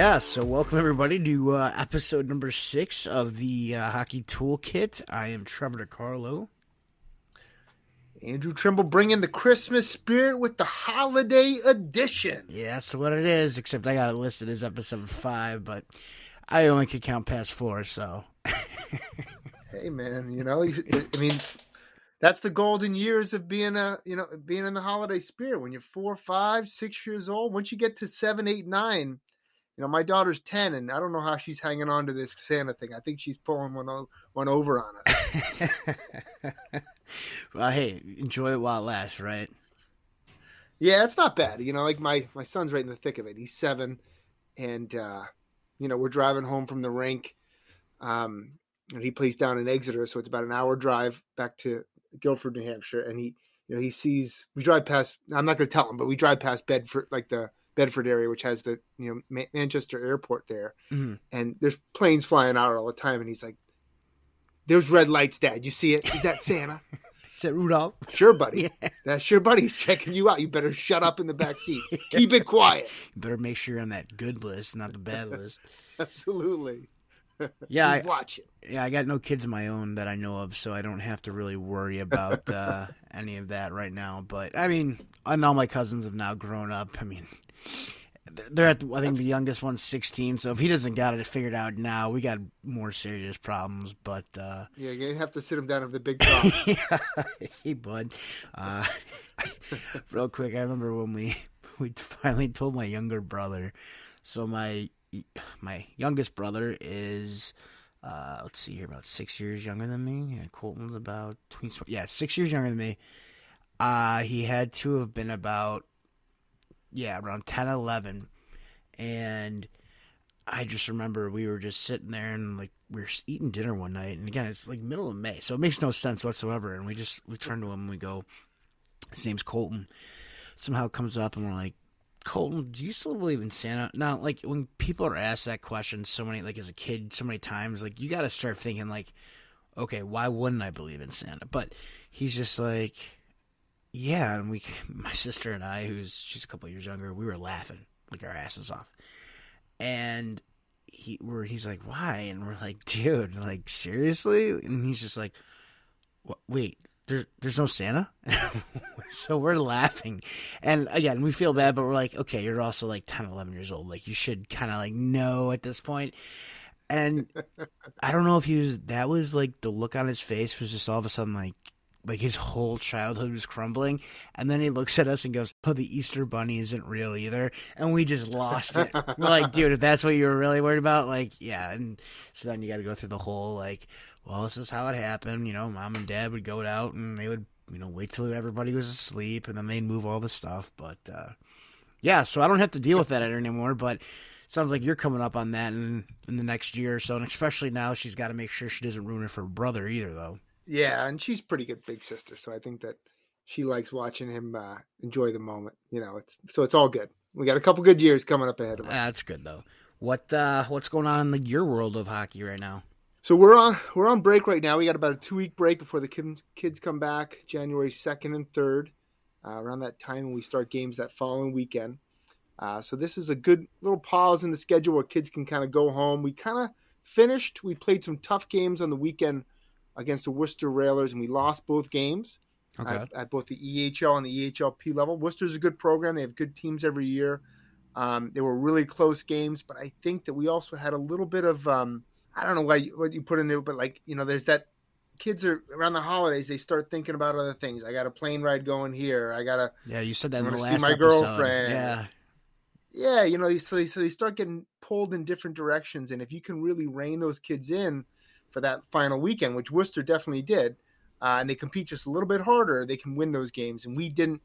Yeah, so welcome everybody to uh, episode number six of the uh, Hockey Toolkit. I am Trevor DiCarlo. Andrew Trimble bringing the Christmas spirit with the holiday edition. Yeah, that's what it is, except I got it listed as episode five, but I only could count past four, so. hey, man, you know, I mean, that's the golden years of being a, you know, being in the holiday spirit. When you're four, five, six years old, once you get to seven, eight, nine, you know, my daughter's 10 and I don't know how she's hanging on to this Santa thing. I think she's pulling one, one over on us. well, hey, enjoy it while it lasts, right? Yeah, it's not bad. You know, like my, my son's right in the thick of it. He's seven and, uh, you know, we're driving home from the rink. Um, and he plays down in Exeter. So it's about an hour drive back to Gilford, New Hampshire. And he, you know, he sees, we drive past, I'm not going to tell him, but we drive past Bedford, like the, Bedford area, which has the you know Manchester Airport there, mm-hmm. and there's planes flying out all the time. And he's like, "There's red lights, Dad. You see it? Is that Santa?" Is that Rudolph? Sure, buddy. Yeah. That's sure, buddy. He's checking you out. You better shut up in the back seat. Keep it quiet. You better make sure you're on that good list, not the bad list. Absolutely. Yeah, I, watch it. Yeah, I got no kids of my own that I know of, so I don't have to really worry about uh, any of that right now. But I mean, and all my cousins have now grown up. I mean, they're at I think the youngest one's 16, so if he doesn't got it figured out now, we got more serious problems. But uh, yeah, you have to sit him down with the big yeah, hey bud. Uh, real quick, I remember when we we finally told my younger brother. So my my youngest brother is uh, let's see here about six years younger than me. Yeah, Colton's about yeah six years younger than me. Uh, he had to have been about yeah, around 10, 11. And I just remember we were just sitting there and like we were eating dinner one night. And again, it's like middle of May, so it makes no sense whatsoever. And we just, we turn to him and we go, his name's Colton. Somehow comes up and we're like, Colton, do you still believe in Santa? Now, like when people are asked that question so many, like as a kid, so many times, like you got to start thinking, like, okay, why wouldn't I believe in Santa? But he's just like, yeah, and we, my sister and I, who's she's a couple years younger, we were laughing like our asses off, and he, we're he's like, why? And we're like, dude, like seriously? And he's just like, wait, there, there's no Santa. so we're laughing, and again, we feel bad, but we're like, okay, you're also like 10, 11 years old, like you should kind of like know at this point. And I don't know if he was that was like the look on his face was just all of a sudden like like his whole childhood was crumbling. And then he looks at us and goes oh the easter bunny isn't real either. And we just lost it. We're like dude if that's what you were really worried about like yeah. And so then you got to go through the whole like well this is how it happened. You know mom and dad would go out and they would you know wait till everybody was asleep and then they'd move all the stuff. But uh yeah so i don't have to deal with that anymore but sounds like you're coming up on that in, in the next year or so. And especially now she's got to make sure she doesn't ruin it for her brother either though yeah, and she's pretty good big sister, so I think that she likes watching him uh, enjoy the moment. You know, it's so it's all good. We got a couple good years coming up ahead of us. That's good though. What uh, what's going on in the your world of hockey right now? So we're on we're on break right now. We got about a two week break before the kids kids come back, January second and third. Uh, around that time when we start games that following weekend. Uh, so this is a good little pause in the schedule where kids can kind of go home. We kind of finished. We played some tough games on the weekend against the Worcester Railers, and we lost both games okay. at, at, both the EHL and the EHLP level. Worcester's a good program; they have good teams every year. Um, they were really close games, but I think that we also had a little bit of um, I don't know what you, what you put in it, but like you know, there's that kids are around the holidays they start thinking about other things. I got a plane ride going here. I gotta yeah. You said that in the last see my episode. girlfriend. Yeah, yeah. You know, so they, so they start getting pulled in different directions, and if you can really rein those kids in for that final weekend, which Worcester definitely did, uh, and they compete just a little bit harder, they can win those games. And we didn't,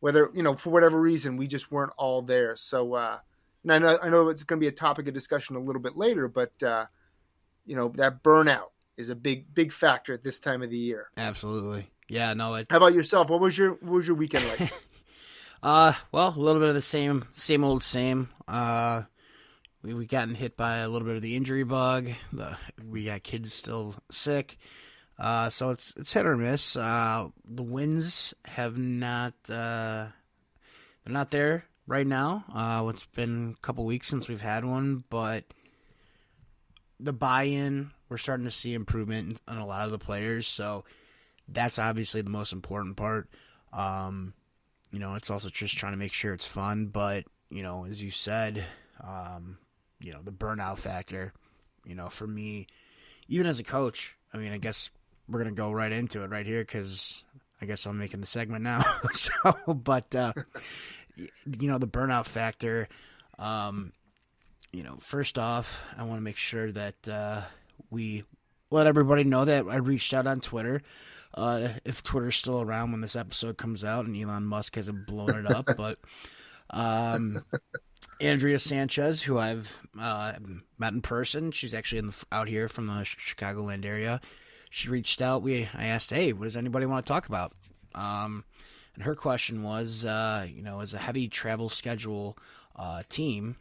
whether you know for whatever reason, we just weren't all there. So, uh, and I know I know it's going to be a topic of discussion a little bit later, but uh, you know that burnout is a big big factor at this time of the year. Absolutely, yeah. No. How about yourself? What was your what was your weekend like? uh, well, a little bit of the same, same old same. Uh, we we gotten hit by a little bit of the injury bug. The we got kids still sick. Uh, so it's it's hit or miss. Uh, the wins have not uh, they're not there right now. Uh, it's been a couple weeks since we've had one, but the buy-in, we're starting to see improvement in a lot of the players. So that's obviously the most important part. Um, you know, it's also just trying to make sure it's fun, but you know, as you said, um, you know, the burnout factor. You know, for me, even as a coach, I mean, I guess we're gonna go right into it right here because I guess I'm making the segment now. so, but uh, you know, the burnout factor. Um, you know, first off, I want to make sure that uh, we let everybody know that I reached out on Twitter. Uh, if Twitter's still around when this episode comes out and Elon Musk hasn't blown it up, but um, Andrea Sanchez, who I've uh, met in person, she's actually in the, out here from the Chicagoland area. She reached out. We I asked, "Hey, what does anybody want to talk about?" Um, and her question was, uh, you know, as a heavy travel schedule uh, team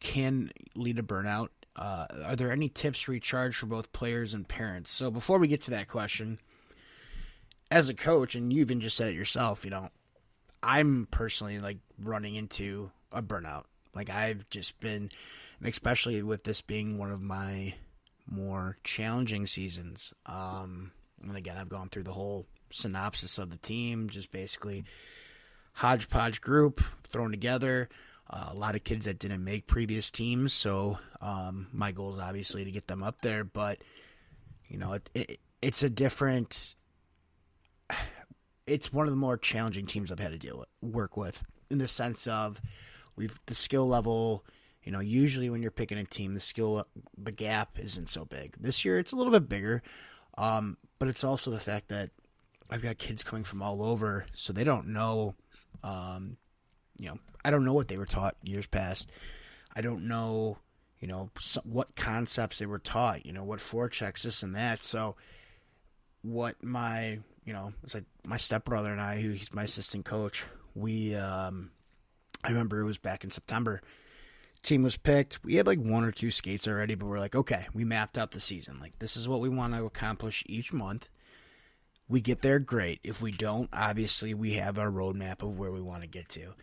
can lead to burnout. Uh, are there any tips to recharge for both players and parents? So before we get to that question, as a coach, and you even just said it yourself, you know, I'm personally like running into a burnout. Like I've just been, especially with this being one of my more challenging seasons. Um, and again, I've gone through the whole synopsis of the team, just basically hodgepodge group thrown together. Uh, a lot of kids that didn't make previous teams, so um, my goal is obviously to get them up there. But you know, it, it, it's a different. It's one of the more challenging teams I've had to deal with, work with, in the sense of we've the skill level. You know, usually when you're picking a team, the skill the gap isn't so big. This year, it's a little bit bigger, um, but it's also the fact that I've got kids coming from all over, so they don't know. Um, you know, I don't know what they were taught years past. I don't know, you know, what concepts they were taught. You know, what four checks, this and that. So, what my, you know, it's like my stepbrother and I, who he's my assistant coach. We, um, I remember it was back in September. Team was picked. We had like one or two skates already, but we're like, okay, we mapped out the season. Like, this is what we want to accomplish each month we get there, great. If we don't, obviously we have our roadmap of where we want to get to.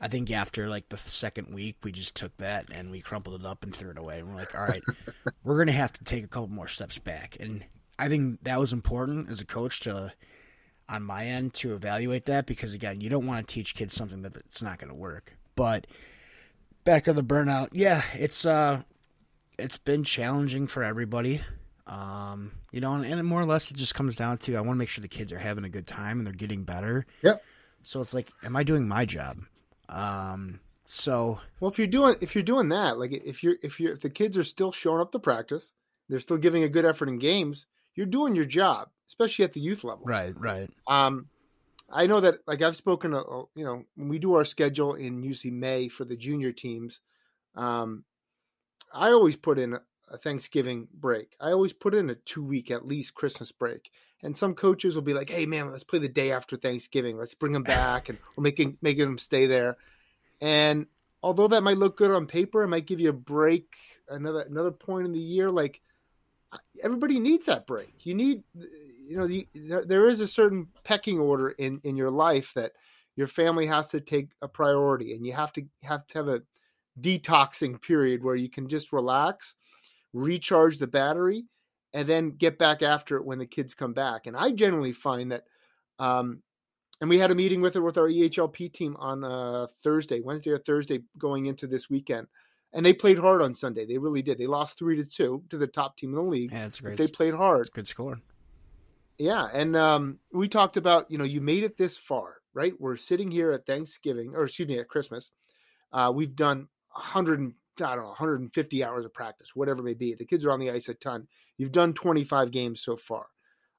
I think after like the second week, we just took that and we crumpled it up and threw it away. And we're like, all right, we're going to have to take a couple more steps back. And I think that was important as a coach to, on my end, to evaluate that because again, you don't want to teach kids something that it's not going to work. But back to the burnout, yeah, it's uh, it's been challenging for everybody. Um, you know, and, and more or less it just comes down to I want to make sure the kids are having a good time and they're getting better. Yep. So it's like, am I doing my job? Um, so well, if you're doing if you're doing that, like if you're if you're if the kids are still showing up to practice, they're still giving a good effort in games, you're doing your job, especially at the youth level. Right, right. Um, I know that like I've spoken, to, you know, when we do our schedule in UC May for the junior teams, um, I always put in a Thanksgiving break. I always put in a two week at least Christmas break. And some coaches will be like, "Hey man, let's play the day after Thanksgiving. Let's bring them back, and we're making making them stay there." And although that might look good on paper, it might give you a break another another point in the year. Like everybody needs that break. You need, you know, the, there is a certain pecking order in in your life that your family has to take a priority, and you have to have to have a detoxing period where you can just relax recharge the battery, and then get back after it when the kids come back. And I generally find that, um, and we had a meeting with it with our EHLP team on uh, Thursday, Wednesday or Thursday, going into this weekend. And they played hard on Sunday. They really did. They lost three to two to the top team in the league. Yeah, it's great. They played hard. good score. Yeah, and um, we talked about you know you made it this far, right? We're sitting here at Thanksgiving, or excuse me, at Christmas. Uh, we've done 100 I don't know, 150 hours of practice, whatever it may be. The kids are on the ice a ton. You've done 25 games so far.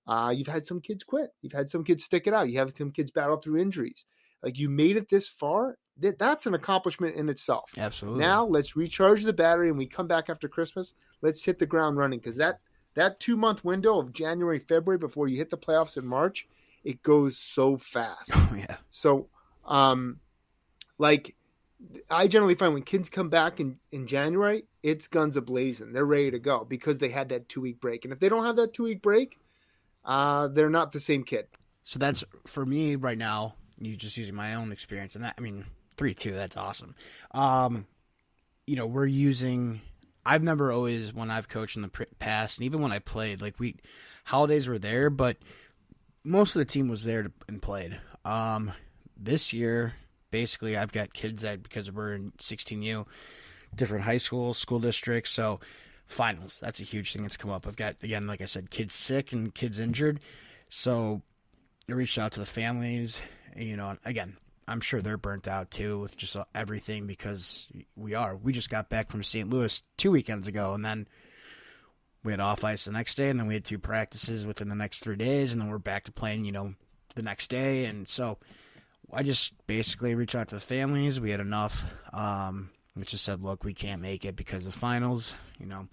Uh, you've had some kids quit. You've had some kids stick it out. You have some kids battle through injuries. Like you made it this far. That, that's an accomplishment in itself. Absolutely. Now let's recharge the battery and we come back after Christmas. Let's hit the ground running because that that two month window of January February before you hit the playoffs in March, it goes so fast. Oh yeah. So, um, like I generally find when kids come back in, in January, it's guns a blazing. They're ready to go because they had that two week break. And if they don't have that two week break, uh, they're not the same kid. So that's for me right now. You just using my own experience, and that I mean, three two. That's awesome. Um, you know, we're using. I've never always when I've coached in the past, and even when I played, like we holidays were there, but most of the team was there to, and played. Um, this year, basically, I've got kids that because we're in 16U, different high schools, school districts, so finals. That's a huge thing that's come up. I've got again, like I said, kids sick and kids injured, so I reached out to the families. You know, again, I'm sure they're burnt out too with just everything because we are. We just got back from St. Louis two weekends ago, and then we had off ice the next day, and then we had two practices within the next three days, and then we're back to playing. You know, the next day, and so I just basically reached out to the families. We had enough. Um, we just said, look, we can't make it because of finals. You know,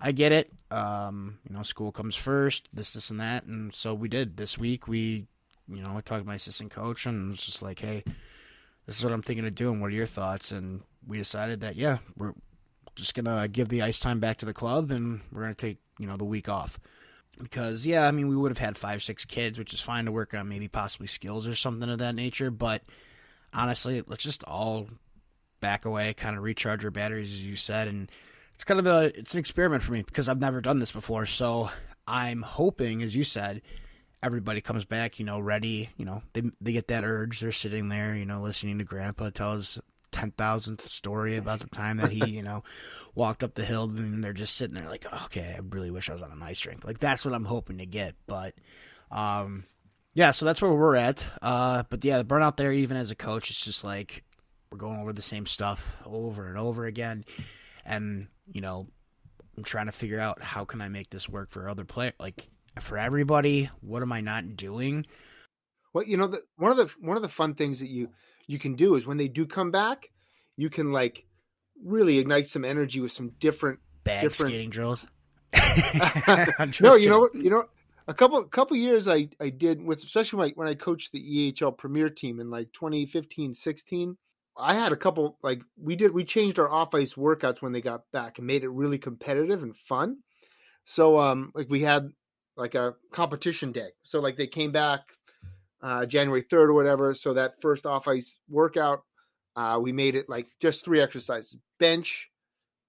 I get it. Um, you know, school comes first, this, this, and that, and so we did. This week, we, you know, I talked to my assistant coach, and it was just like, hey, this is what I'm thinking of doing. What are your thoughts? And we decided that, yeah, we're just gonna give the ice time back to the club, and we're gonna take, you know, the week off because yeah, I mean we would have had five, six kids, which is fine to work on maybe possibly skills or something of that nature. But honestly, let's just all back away, kind of recharge our batteries, as you said, and it's kind of a it's an experiment for me because I've never done this before. So I'm hoping, as you said, everybody comes back, you know, ready. You know, they they get that urge. They're sitting there, you know, listening to Grandpa tell his ten thousandth story about the time that he, you know, walked up the hill and they're just sitting there like, okay, I really wish I was on an ice rink. Like that's what I'm hoping to get. But um yeah, so that's where we're at. Uh but yeah, the burnout there even as a coach, it's just like we're going over the same stuff over and over again. And, you know, I'm trying to figure out how can I make this work for other players like for everybody, what am I not doing? Well, you know, the, one of the one of the fun things that you you can do is when they do come back, you can like really ignite some energy with some different bag different... skating drills. no, you know, you know, a couple couple years I I did with especially like when I coached the EHL Premier team in like 2015, 16. I had a couple like we did we changed our off ice workouts when they got back and made it really competitive and fun. So um like we had like a competition day. So like they came back uh, January 3rd or whatever. So that first off ice workout, uh, we made it like just three exercises bench,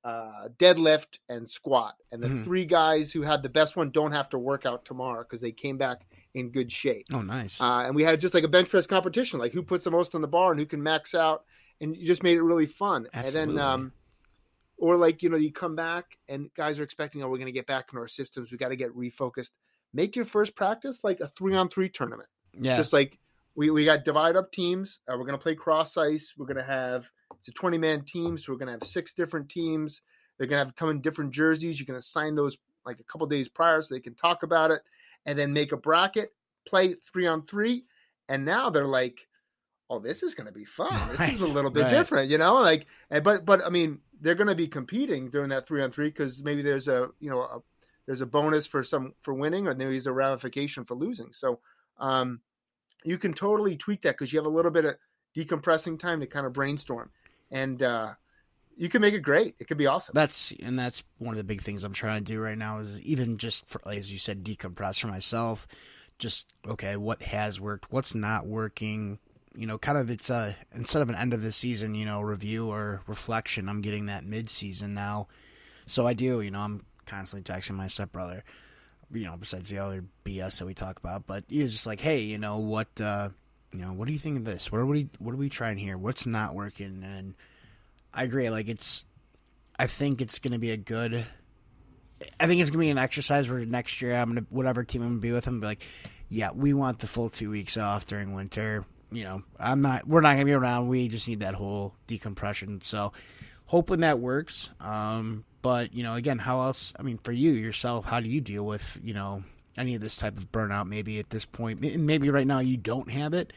uh, deadlift, and squat. And the mm-hmm. three guys who had the best one don't have to work out tomorrow because they came back in good shape. Oh, nice. Uh, and we had just like a bench press competition, like who puts the most on the bar and who can max out. And you just made it really fun. Absolutely. And then, um, or like, you know, you come back and guys are expecting, oh, we're going to get back in our systems. We got to get refocused. Make your first practice like a three on three tournament. Yeah. Just like we, we got divide up teams. Uh, we're going to play cross ice. We're going to have it's a 20 man team. So we're going to have six different teams. They're going to have come in different jerseys. You can assign those like a couple days prior so they can talk about it and then make a bracket, play three on three. And now they're like, oh, this is going to be fun. This right, is a little bit right. different, you know, like, but, but I mean, they're going to be competing during that three on three because maybe there's a, you know, a, there's a bonus for some for winning or maybe there's a ramification for losing. So um, you can totally tweak that because you have a little bit of decompressing time to kind of brainstorm, and uh, you can make it great. It could be awesome. That's and that's one of the big things I'm trying to do right now is even just for, as you said, decompress for myself. Just okay, what has worked, what's not working. You know, kind of it's a instead of an end of the season, you know, review or reflection. I'm getting that mid season now, so I do. You know, I'm constantly texting my stepbrother you know, besides the other BS that we talk about, but he's just like, hey, you know what, uh, you know, what do you think of this? What are we, what are we trying here? What's not working? And I agree. Like it's, I think it's going to be a good. I think it's gonna be an exercise where next year I'm gonna whatever team I'm gonna be with, I'm gonna be like, yeah, we want the full two weeks off during winter. You know, I'm not. We're not gonna be around. We just need that whole decompression. So, hoping that works. Um, but you know, again, how else? I mean, for you yourself, how do you deal with you know any of this type of burnout? Maybe at this point, maybe right now you don't have it,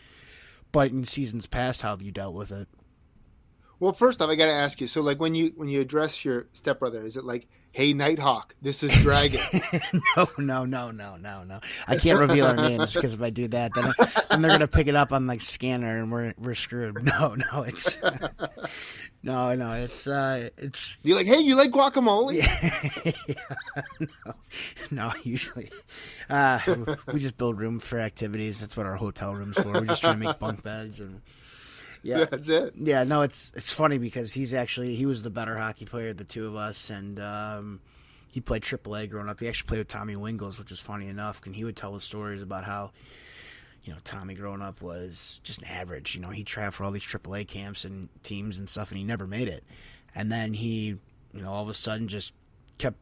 but in seasons past, how have you dealt with it? Well, first off, I got to ask you. So, like, when you when you address your stepbrother, is it like, "Hey, Nighthawk, this is Dragon"? no, no, no, no, no, no. I can't reveal our names because if I do that, then, then they're gonna pick it up on like scanner, and we're we're screwed. No, no, it's no, no, it's uh, it's. You're like, hey, you like guacamole? Yeah, yeah. no, no, usually, uh, we just build room for activities. That's what our hotel rooms for. We're just trying to make bunk beds and Yeah, that's it. Yeah, no, it's it's funny because he's actually he was the better hockey player of the two of us, and um, he played AAA growing up. He actually played with Tommy Wingels, which is funny enough, and he would tell the stories about how you know, Tommy growing up was just an average. You know, he traveled for all these AAA camps and teams and stuff, and he never made it. And then he, you know, all of a sudden just kept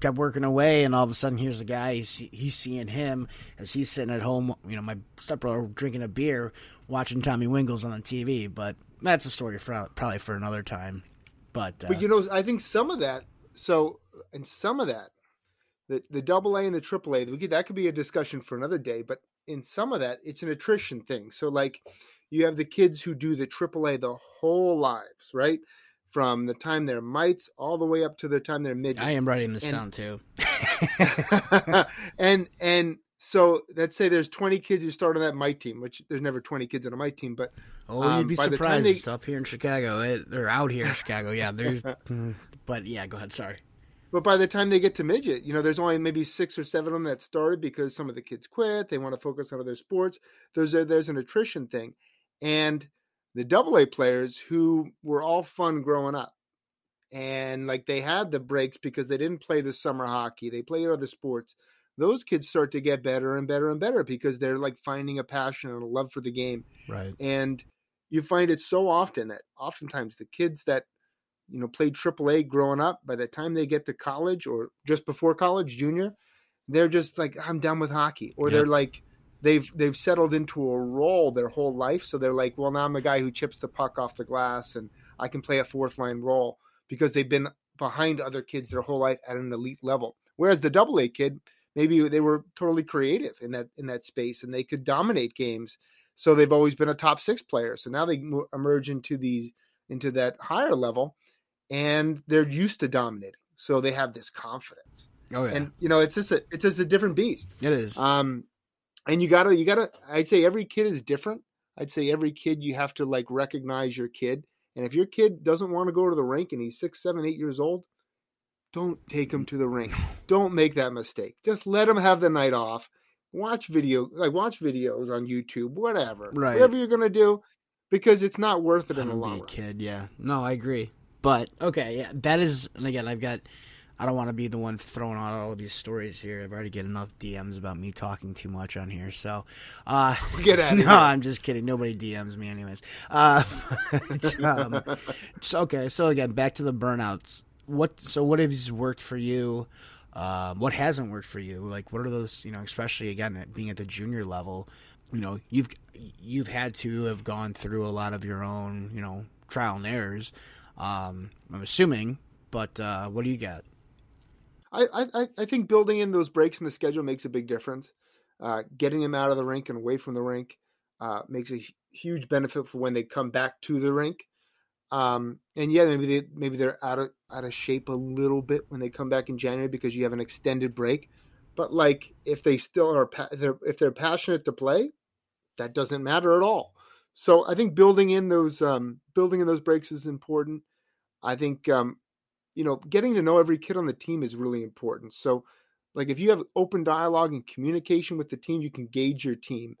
kept working away, and all of a sudden here's a guy. He's, he's seeing him as he's sitting at home. You know, my stepbrother drinking a beer, watching Tommy Wingels on the TV. But that's a story for probably for another time. But uh, but you know, I think some of that. So, and some of that, the the double A and the triple A, that could be a discussion for another day. But in some of that, it's an attrition thing. So, like, you have the kids who do the triple A the whole lives, right? From the time they're mites all the way up to the time they're mid. I am writing this and, down too. and and so let's say there's 20 kids who start on that mite team, which there's never 20 kids on a mite team, but oh, um, you'd be surprised. The they... up here in Chicago, they're out here in Chicago. Yeah, there's. But yeah, go ahead. Sorry. But by the time they get to midget, you know, there's only maybe six or seven of them that started because some of the kids quit. They want to focus on other sports. There's a, there's an attrition thing, and the double A players who were all fun growing up, and like they had the breaks because they didn't play the summer hockey. They played other sports. Those kids start to get better and better and better because they're like finding a passion and a love for the game. Right. And you find it so often that oftentimes the kids that you know, played AAA growing up, by the time they get to college or just before college, junior, they're just like, I'm done with hockey. Or they're like, they've they've settled into a role their whole life. So they're like, well, now I'm the guy who chips the puck off the glass and I can play a fourth line role because they've been behind other kids their whole life at an elite level. Whereas the double A kid, maybe they were totally creative in that in that space and they could dominate games. So they've always been a top six player. So now they emerge into these into that higher level and they're used to dominating, so they have this confidence. Oh yeah, and you know it's just a it's just a different beast. It is. Um, and you gotta you gotta. I'd say every kid is different. I'd say every kid you have to like recognize your kid, and if your kid doesn't want to go to the rink and he's six, seven, eight years old, don't take him to the rink. Don't make that mistake. Just let him have the night off. Watch video, like watch videos on YouTube, whatever, right. whatever you're gonna do, because it's not worth it in the long run. Kid, yeah. No, I agree. But okay, yeah, that is. And again, I've got. I don't want to be the one throwing out all of these stories here. I've already get enough DMs about me talking too much on here. So, uh, get out. No, here. I'm just kidding. Nobody DMs me, anyways. Uh, but, um, so, okay, so again, back to the burnouts. What? So, what has worked for you? Um, what hasn't worked for you? Like, what are those? You know, especially again, being at the junior level, you know, you've you've had to have gone through a lot of your own, you know, trial and errors. Um, I'm assuming, but uh, what do you got? I, I, I think building in those breaks in the schedule makes a big difference. Uh, getting them out of the rink and away from the rink uh, makes a huge benefit for when they come back to the rink. Um, and yeah, maybe they maybe they're out of out of shape a little bit when they come back in January because you have an extended break. But like if they still are they're, if they're passionate to play, that doesn't matter at all. So I think building in those um, building in those breaks is important. I think um, you know getting to know every kid on the team is really important. So like if you have open dialogue and communication with the team, you can gauge your team.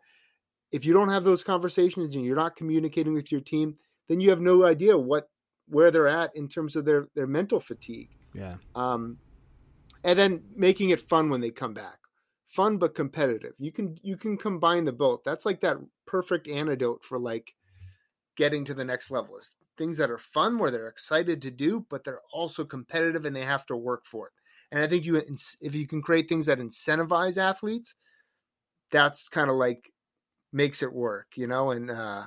If you don't have those conversations and you're not communicating with your team, then you have no idea what where they're at in terms of their their mental fatigue. Yeah. Um, and then making it fun when they come back fun but competitive. You can you can combine the both. That's like that perfect antidote for like getting to the next level. Is things that are fun where they're excited to do, but they're also competitive and they have to work for it. And I think you if you can create things that incentivize athletes, that's kind of like makes it work, you know. And uh,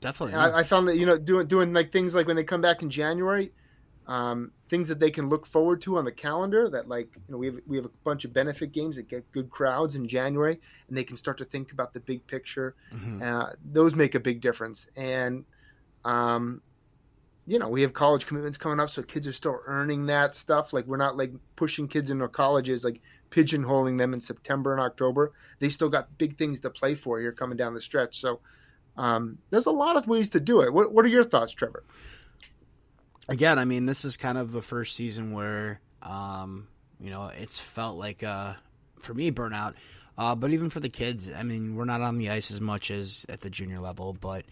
definitely, I, I found that you know doing doing like things like when they come back in January, um, things that they can look forward to on the calendar that like you know we have we have a bunch of benefit games that get good crowds in January and they can start to think about the big picture mm-hmm. uh, those make a big difference. And um, you know we have college commitments coming up so kids are still earning that stuff. Like we're not like pushing kids into colleges like pigeonholing them in September and October. They still got big things to play for here coming down the stretch. So um, there's a lot of ways to do it what, what are your thoughts Trevor again, I mean, this is kind of the first season where, um, you know, it's felt like, uh, for me, burnout. Uh, but even for the kids, I mean, we're not on the ice as much as at the junior level, but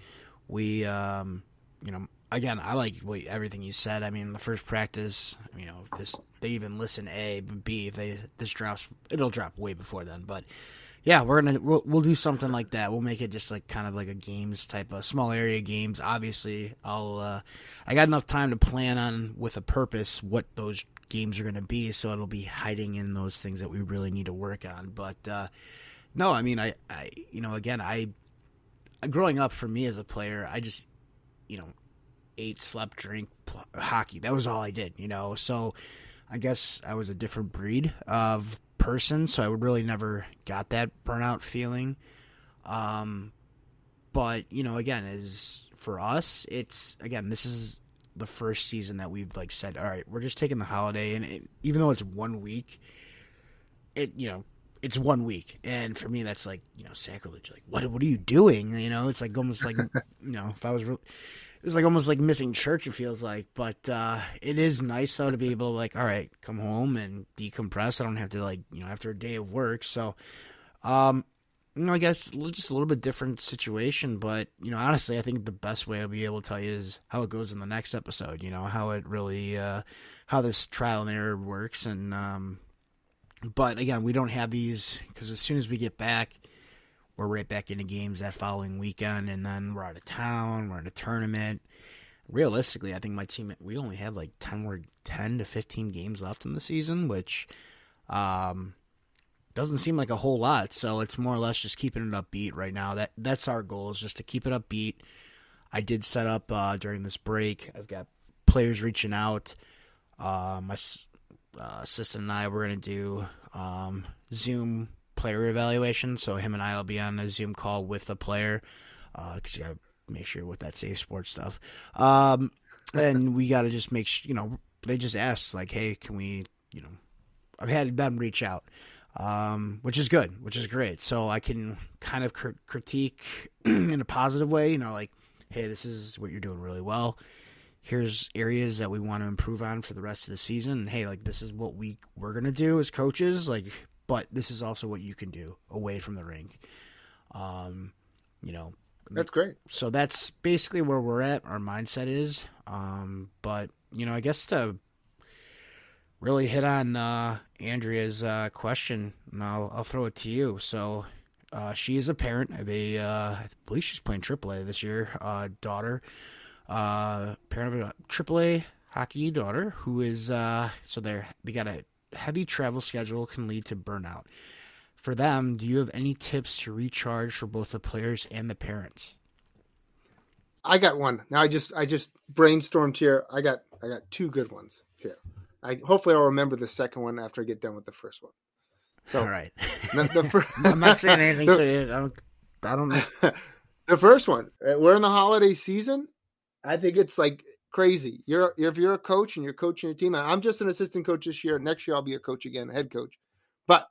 we, um, you know, again, I like what, everything you said. I mean, the first practice, you know, this they even listen A, B, if they this drops, it'll drop way before then. But yeah, we're gonna we'll, we'll do something like that. We'll make it just like kind of like a games type of small area games. Obviously, I'll uh, I got enough time to plan on with a purpose what those games are gonna be, so it'll be hiding in those things that we really need to work on. But uh, no, I mean, I I you know again I growing up for me as a player, I just you know ate, slept, drink, pl- hockey. That was all I did, you know. So I guess I was a different breed of person, so I would really never got that burnout feeling. Um, but you know, again, is for us, it's again, this is the first season that we've like said, all right, we're just taking the holiday, and it, even though it's one week, it you know. It's one week, and for me, that's like you know sacrilege. Like, what? What are you doing? You know, it's like almost like you know, if I was really, it was like almost like missing church. It feels like, but uh, it is nice though to be able to like, all right, come home and decompress. I don't have to like, you know, after a day of work. So, um, you know, I guess just a little bit different situation, but you know, honestly, I think the best way I'll be able to tell you is how it goes in the next episode. You know, how it really, uh, how this trial and error works, and um, but again, we don't have these because as soon as we get back we're right back into games that following weekend, and then we're out of town. We're in a tournament. Realistically, I think my team we only have like ten more ten to fifteen games left in the season, which um, doesn't seem like a whole lot. So it's more or less just keeping it upbeat right now. That that's our goal is just to keep it upbeat. I did set up uh, during this break. I've got players reaching out. Uh, my uh, assistant and I were gonna do um, Zoom player evaluation. So him and I will be on a Zoom call with the player because uh, you got to make sure with that safe sports stuff. Um, and we got to just make sure, you know, they just asked, like, hey, can we, you know, I've had them reach out, um, which is good, which is great. So I can kind of cr- critique in a positive way, you know, like, hey, this is what you're doing really well. Here's areas that we want to improve on for the rest of the season. And hey, like, this is what we, we're to do as coaches. Like, but this is also what you can do away from the rink. Um, you know, that's great. So that's basically where we're at. Our mindset is. Um, but you know, I guess to really hit on uh, Andrea's uh, question, and I'll, I'll throw it to you. So uh, she is a parent of a, uh, I believe she's playing AAA this year. Uh, daughter, uh, parent of a AAA hockey daughter who is so they're they got a heavy travel schedule can lead to burnout. For them, do you have any tips to recharge for both the players and the parents? I got one. Now I just I just brainstormed here. I got I got two good ones here. I hopefully I'll remember the second one after I get done with the first one. So all right. The, the fir- I'm not saying anything. The, so I don't. I don't know. the first one. Uh, we're in the holiday season. I think it's like crazy. You're if you're a coach and you're coaching your team. I'm just an assistant coach this year. Next year I'll be a coach again, head coach. But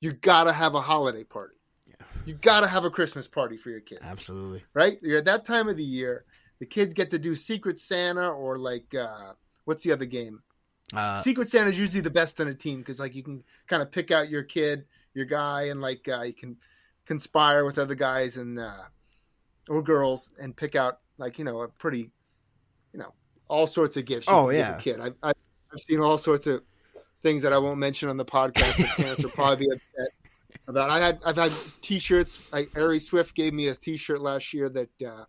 you got to have a holiday party. Yeah. You got to have a Christmas party for your kids. Absolutely. Right? You're at that time of the year. The kids get to do Secret Santa or like uh, what's the other game? Uh, Secret Santa is usually the best in a team because like you can kind of pick out your kid, your guy, and like uh, you can conspire with other guys and uh, or girls and pick out like you know a pretty you know all sorts of gifts. oh yeah, kid. I've, I've seen all sorts of things that I won't mention on the podcast. that parents are probably upset about. I had I've had T-shirts. Like Ari Swift gave me a T-shirt last year that. Uh,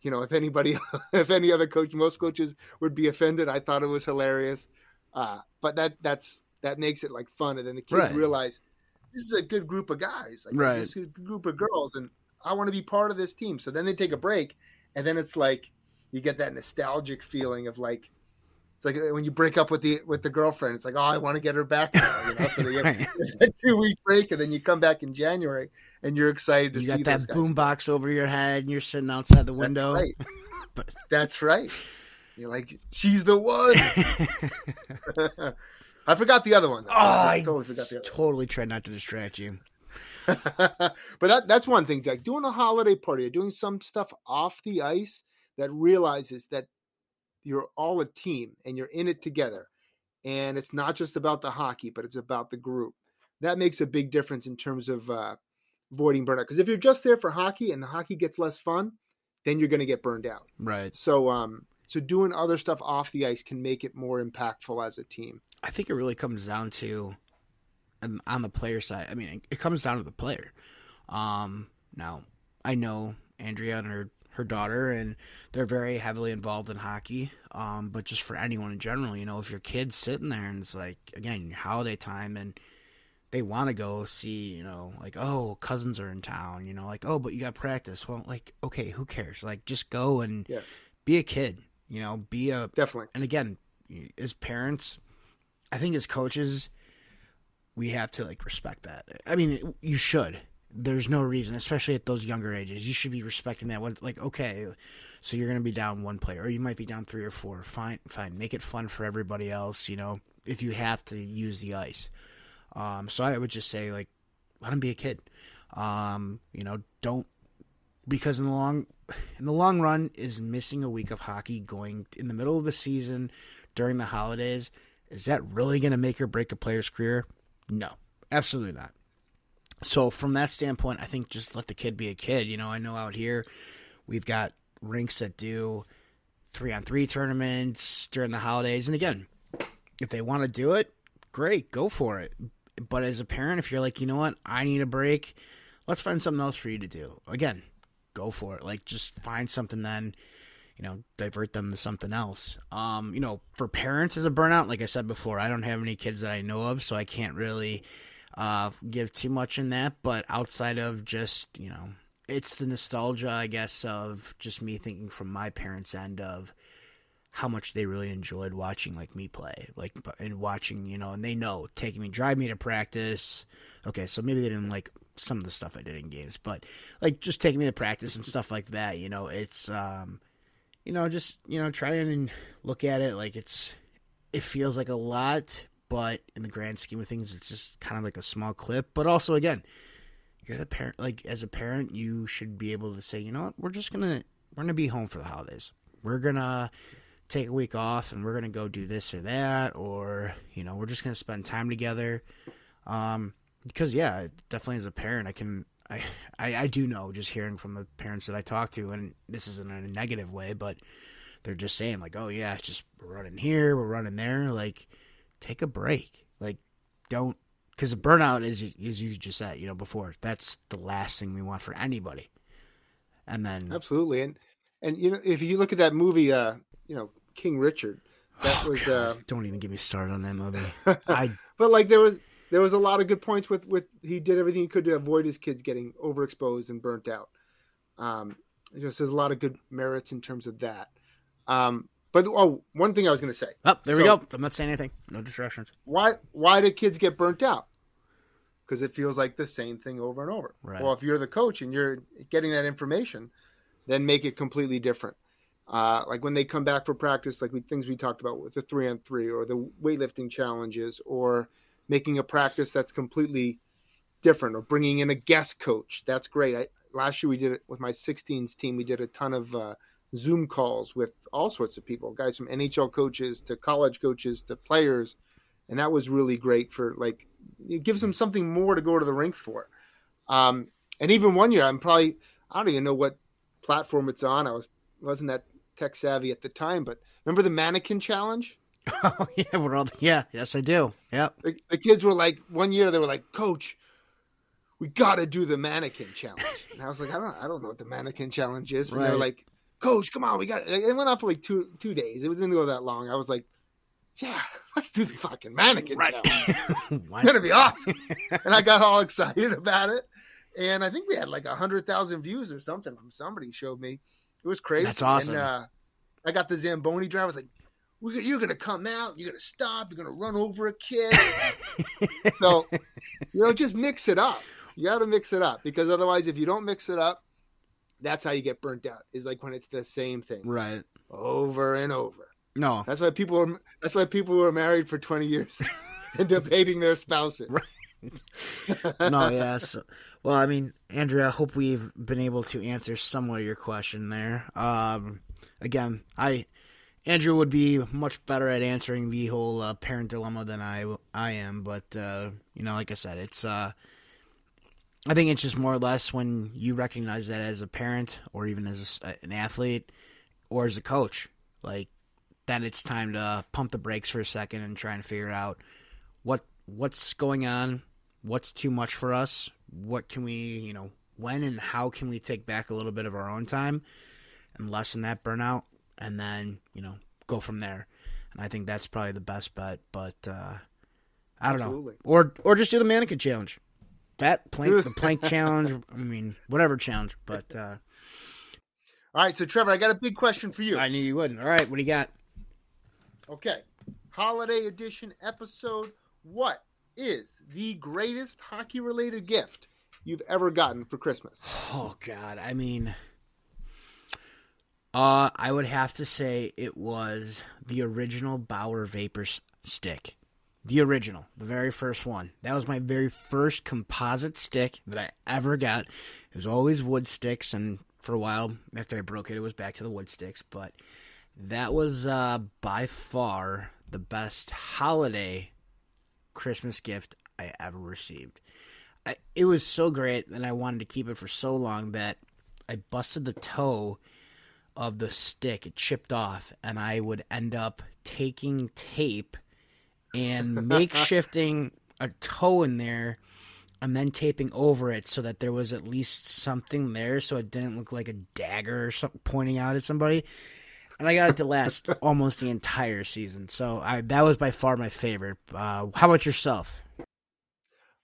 you know, if anybody, if any other coach, most coaches would be offended. I thought it was hilarious, uh, but that that's that makes it like fun, and then the kids right. realize this is a good group of guys, like right. this is a good group of girls, and I want to be part of this team. So then they take a break, and then it's like you get that nostalgic feeling of like it's like when you break up with the with the girlfriend. It's like, oh, I want to get her back now. You know, so you have a two week break, and then you come back in January, and you're excited to you see. Got that boom box over your head, and you're sitting outside the window. That's right. but that's right. You're like, she's the one. I forgot the other one. Oh, I totally forgot the other. Totally tried not to distract you. but that that's one thing. Like doing a holiday party, or doing some stuff off the ice that realizes that you're all a team and you're in it together. And it's not just about the hockey, but it's about the group. That makes a big difference in terms of uh, avoiding burnout. Because if you're just there for hockey and the hockey gets less fun, then you're going to get burned out. Right. So, um, so doing other stuff off the ice can make it more impactful as a team. I think it really comes down to um, on the player side. I mean, it comes down to the player. Um, now, I know Andrea and her her daughter, and they're very heavily involved in hockey. Um, but just for anyone in general, you know, if your kid's sitting there and it's like again holiday time and they want to go see, you know, like oh cousins are in town, you know, like oh but you got practice. Well, like okay, who cares? Like just go and yes. be a kid, you know, be a definitely. And again, as parents, I think as coaches, we have to like respect that. I mean, you should there's no reason, especially at those younger ages. You should be respecting that. One, like, okay, so you're going to be down one player, or you might be down three or four. Fine, fine. Make it fun for everybody else. You know, if you have to use the ice. Um, so I would just say, like, let him be a kid. Um, you know, don't because in the long in the long run is missing a week of hockey going in the middle of the season during the holidays. Is that really going to make or break a player's career? No, absolutely not. So from that standpoint, I think just let the kid be a kid. You know, I know out here we've got rinks that do three on three tournaments during the holidays. And again, if they want to do it, great, go for it. But as a parent, if you're like, you know what, I need a break, let's find something else for you to do. Again, go for it. Like just find something then, you know, divert them to something else. Um, you know, for parents as a burnout, like I said before, I don't have any kids that I know of, so I can't really uh, give too much in that, but outside of just, you know, it's the nostalgia, I guess, of just me thinking from my parents' end of how much they really enjoyed watching like me play, like and watching, you know, and they know taking me, drive me to practice. Okay, so maybe they didn't like some of the stuff I did in games, but like just taking me to practice and stuff like that. You know, it's um, you know, just you know, try and look at it like it's it feels like a lot, but in the grand scheme of things, it's just kind of like a small clip. But also, again, you're the parent. Like as a parent, you should be able to say, you know what, we're just gonna we're gonna be home for the holidays. We're gonna take a week off and we're gonna go do this or that, or you know, we're just gonna spend time together. Um, because yeah, definitely as a parent, I can I, I I do know just hearing from the parents that I talk to, and this isn't in a negative way, but they're just saying like, oh yeah, just we're running here, we're running there, like take a break. Like, don't because a burnout is as you just said, you know, before that's the last thing we want for anybody. And then absolutely, and and you know, if you look at that movie, uh, you know, King Richard, that oh, was. Uh, don't even get me started on that movie. I but like there was there was a lot of good points with with he did everything he could to avoid his kids getting overexposed and burnt out. Um, just there's a lot of good merits in terms of that. Um, but oh, one thing I was going to say. Oh, there so, we go. I'm not saying anything. No distractions. Why? Why do kids get burnt out? Because it feels like the same thing over and over. Right. Well, if you're the coach and you're getting that information, then make it completely different. Uh, like when they come back for practice, like we, things we talked about with the three on three or the weightlifting challenges, or making a practice that's completely different, or bringing in a guest coach. That's great. I, last year we did it with my 16s team. We did a ton of uh, Zoom calls with all sorts of people, guys from NHL coaches to college coaches to players, and that was really great for like it gives them something more to go to the rink for. Um, and even one year, I'm probably I don't even know what platform it's on. I was wasn't that tech savvy at the time, but remember the mannequin challenge? Oh yeah, we're all yeah, yes I do. Yeah, The, the kids were like one year they were like, Coach, we got to do the mannequin challenge. And I was like, I don't, I don't know what the mannequin challenge is. But right. they're like, coach, come on, we got. It it went on for like two two days. It didn't go that long. I was like, yeah, let's do the fucking mannequin right. challenge. gonna be awesome. and I got all excited about it. And I think we had like a hundred thousand views or something from somebody showed me. It was crazy. That's awesome. And, uh, I got the Zamboni drive. I was like, you're gonna come out, you're gonna stop, you're gonna run over a kid. so, you know, just mix it up. You got to mix it up because otherwise, if you don't mix it up, that's how you get burnt out. Is like when it's the same thing, right, over and over. No, that's why people are. That's why people who are married for twenty years and debating their spouses. Right. no, yes. Well, I mean, Andrea, I hope we've been able to answer somewhat of your question there. Um, again, I Andrew would be much better at answering the whole uh, parent dilemma than I I am, but uh, you know, like I said, it's uh, I think it's just more or less when you recognize that as a parent or even as a, an athlete or as a coach, like that it's time to pump the brakes for a second and try and figure out what what's going on, what's too much for us, what can we, you know, when and how can we take back a little bit of our own time and lessen that burnout and then, you know, go from there. And I think that's probably the best bet, but uh I don't Absolutely. know. Or or just do the mannequin challenge. That plank the plank challenge, I mean, whatever challenge, but uh All right, so Trevor, I got a big question for you. I knew you wouldn't. All right, what do you got? Okay. Holiday edition episode. What is the greatest hockey related gift you've ever gotten for Christmas? Oh God, I mean, uh, I would have to say it was the original Bauer Vapor stick, the original, the very first one. That was my very first composite stick that I ever got. It was always wood sticks, and for a while after I broke it, it was back to the wood sticks. But that was uh, by far the best holiday Christmas gift I ever received. I, it was so great, and I wanted to keep it for so long that I busted the toe of the stick. It chipped off, and I would end up taking tape and makeshifting a toe in there and then taping over it so that there was at least something there so it didn't look like a dagger or something pointing out at somebody. And I got it to last almost the entire season. So I that was by far my favorite. Uh, how about yourself?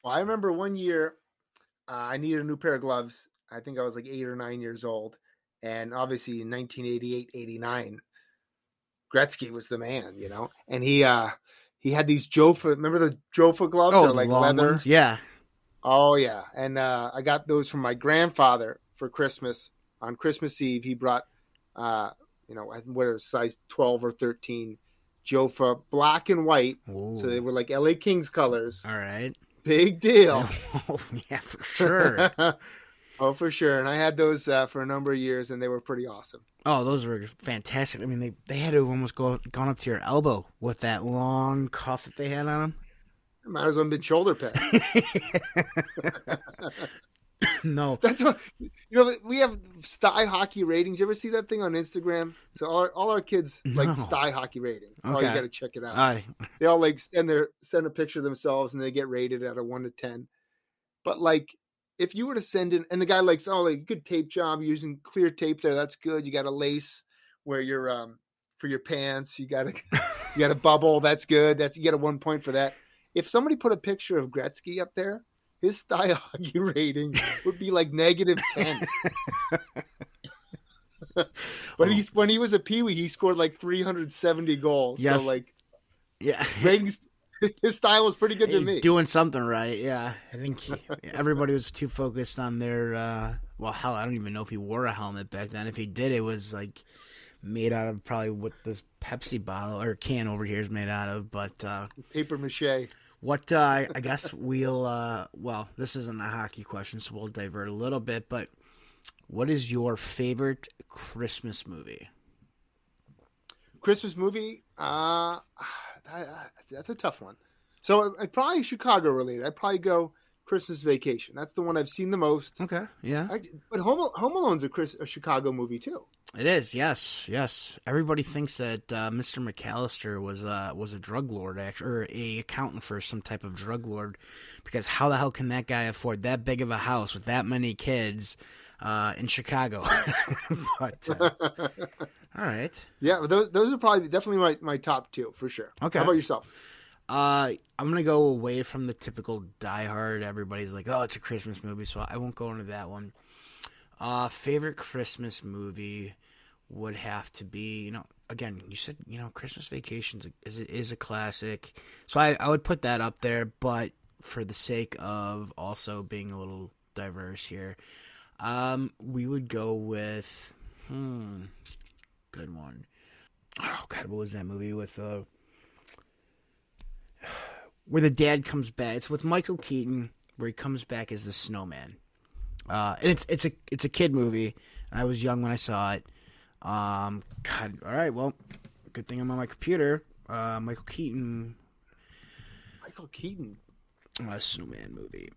Well, I remember one year uh, I needed a new pair of gloves. I think I was like eight or nine years old. And obviously in 1988, 89, Gretzky was the man, you know? And he, uh, he had these Jofa, remember the Jofa gloves? Oh, They're like leather. ones? Yeah. Oh yeah, and uh, I got those from my grandfather for Christmas. On Christmas Eve, he brought, uh, you know, I think what was size twelve or thirteen, Jofa black and white. So they were like LA Kings colors. All right. Big deal. Oh, yeah, for sure. oh, for sure. And I had those uh, for a number of years, and they were pretty awesome. Oh, those were fantastic. I mean, they they had to have almost go gone up to your elbow with that long cuff that they had on It might as well have been shoulder pads. no. That's what you know. We have Style Hockey ratings. You ever see that thing on Instagram? So all our, all our kids like No. Style Hockey rating. Oh, you got to check it out. They all like send their send a picture of themselves and they get rated at a one to ten. But like if you were to send in and the guy likes oh like good tape job using clear tape there, that's good. You got a lace where you're um for your pants, you got a you got a bubble, that's good. That's you get a one point for that. If somebody put a picture of Gretzky up there, his style hockey rating would be like negative ten. but Oh. he's when he was a peewee, he scored like 370 goals. Yes. So like yeah. ratings his style was pretty good to me. Doing something right, yeah. I think he- everybody was too focused on their. Uh, well, hell, I don't even know if he wore a helmet back then. If he did, it was like made out of probably what this Pepsi bottle or can over here is made out of. But uh, Paper mache. What uh, I guess we'll uh, well, this isn't a hockey question, so we'll divert a little bit. But what is your favorite Christmas movie? Christmas movie. Uh, that- that's a tough one. So I probably Chicago related. I'd probably go Christmas Vacation. That's the one I've seen the most. Okay, yeah, I, but Home, Home Alone's a, Chris, a Chicago movie too. it is. Yes, yes. Everybody thinks that uh, Mr. McCallister was uh, was a drug lord, actually, or a accountant for some type of drug lord, because how the hell can that guy afford that big of a house with that many kids uh, in Chicago? but uh, all right. Yeah, those those are probably definitely my, my top two for sure. Okay. How about yourself? Uh, I'm gonna go away from the typical Die Hard. Everybody's like, "Oh, it's a Christmas movie," so I won't go into that one. Uh, favorite Christmas movie would have to be, you know, again, you said, you know, Christmas Vacations is is a classic, so I I would put that up there. But for the sake of also being a little diverse here, um, we would go with, hmm, good one. Oh God, what was that movie with uh? where the dad comes back. It's with Michael Keaton, where he comes back as the snowman. Uh, and it's it's a it's a kid movie. I was young when I saw it. Um, God, all right, well, good thing I'm on my computer. Uh, Michael Keaton, Michael Keaton. uh, snowman movie.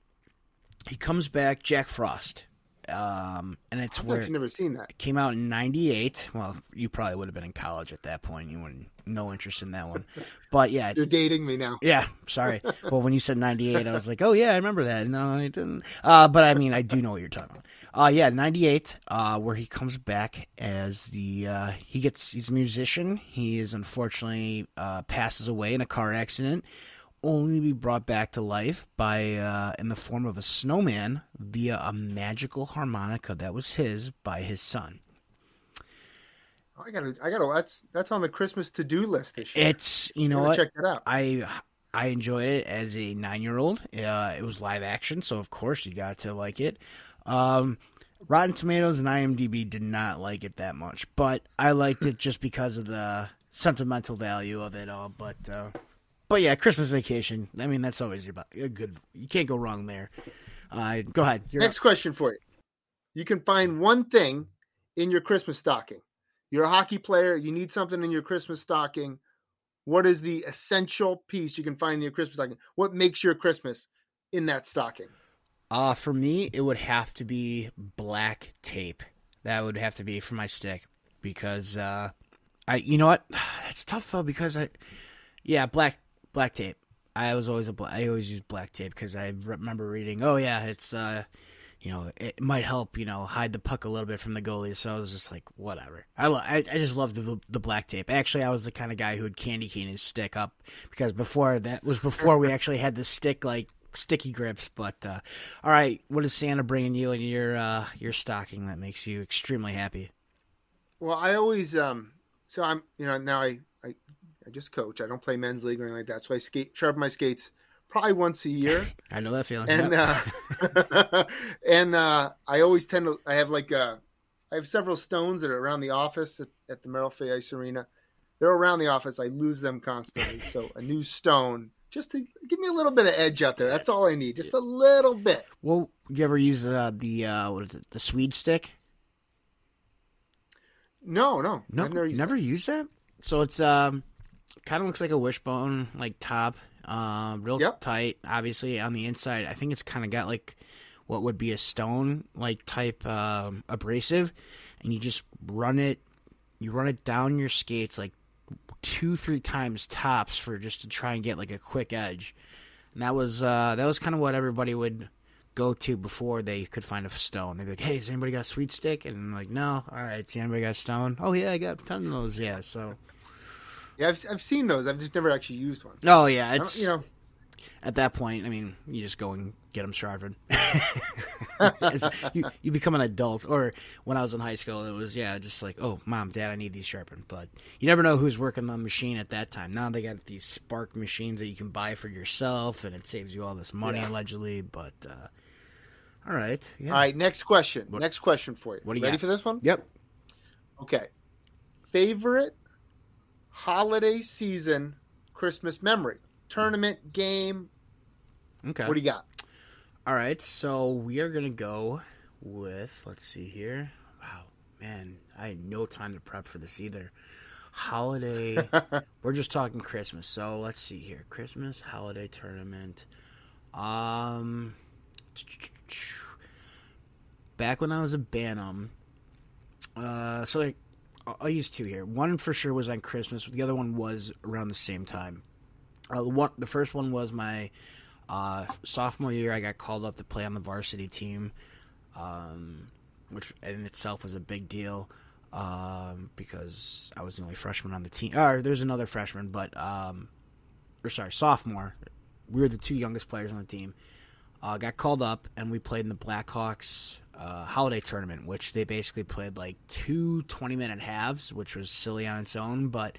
he comes back, Jack Frost, um, and it's I've where actually never seen that. it came out in '98. Well, you probably would have been in college at that point. You wouldn't no interest in that one, but yeah, You're dating me now. yeah. Sorry. Well, when you said '98, I was like, oh yeah, I remember that. No, I didn't. Uh, but I mean, I do know what you're talking about. Uh, yeah, '98, uh, where he comes back as the uh, he gets he's a musician. He is unfortunately uh, passes away in a car accident, only to be brought back to life by uh, in the form of a snowman via a magical harmonica that was his by his son. I gotta, I gotta. That's that's on the Christmas to do list this year. It's you know what check that out. I I enjoyed it as a nine year old. Uh, it was live action, so of course you got to like it. Um, Rotten Tomatoes and IMDb did not like it that much, but I liked it just because of the sentimental value of it all. But uh, but yeah, Christmas Vacation. I mean, that's always your a good. You can't go wrong there. Uh, go ahead. Next question for you. You can find one thing in your Christmas stocking. You're a hockey player. You need something in your Christmas stocking. What is the essential piece you can find in your Christmas stocking? What makes your Christmas in that stocking? Uh, for me, it would have to be black tape. That would have to be for my stick because uh, I, you know what, it's tough though because I, yeah, black black tape. I was always a black. I always use black tape because I remember reading. Oh yeah, it's uh, you know, it might help you know hide the puck a little bit from the goalie. So I was just like, whatever. I lo- I, I just love the the black tape. Actually, I was the kind of guy who would candy cane his stick up because before that was before we actually had the stick like sticky grips. But uh, all right, what is Santa bringing you in your uh, your stocking that makes you extremely happy? Well, I always um so I'm you know now I I, just coach. I don't play men's league or anything like that. So I skate sharpen my skates probably once a year. I know that feeling. and Yep. uh, and uh, I always tend to. I have like uh, I have several stones that are around the office at, at the Merrill Fay Ice Arena. They're around the office. I lose them constantly. So a new stone just to give me a little bit of edge out there. That's all I need. Just a little bit. well, you ever use uh, the uh, what is it, the Swede stick? No, no, No, I've never never, used used that. So it's um, kind of looks like a wishbone like top, um, real Yep. tight. Obviously on the inside, I think it's kind of got like what would be a stone like type um, abrasive, and you just run it. You run it down your skates like two, three times tops for just to try and get like a quick edge. And that was uh, that was kind of what everybody would go to before they could find a stone. They'd be like, "Hey, has anybody got a sweet stick?" And I'm like, "No." All right, see anybody got a stone? Oh yeah, I got a ton of those. Yeah, so Yeah, I've I've seen those. I've just never actually used one. oh yeah, it's you know, at that point. I mean, you just go and get them sharpened. You you become an adult. Or when I was in high school, it was yeah, just like, oh, mom, dad, I need these sharpened. But you never know who's working the machine at that time. Now they got these Sparx machines that you can buy for yourself, and it saves you all this money Yeah. allegedly. But uh, all right, yeah, all right. Next question. What- next question for you. what do you Ready got? for this one? yep. Okay. Favorite holiday season Christmas memory? Tournament, game. Okay. What do you got? All right, so we are gonna go with. Let's see here. Wow, man, I had no time to prep for this either. Holiday. we're just talking Christmas, so let's see here. Christmas holiday tournament. Um, back when I was a Bantam. Uh, so like, I'll, use two here. One for sure was on Christmas. The other one was around the same time. Uh, the one, the first one was my uh, sophomore year, I got called up to play on the varsity team, um, which in itself was a big deal um, because I was the only freshman on the team. Or there's another freshman, but um, or sorry, sophomore. We were the two youngest players on the team. Uh, got called up, and we played in the Blackhawks uh, holiday tournament, which they basically played like two 20 minute halves, which was silly on its own, but.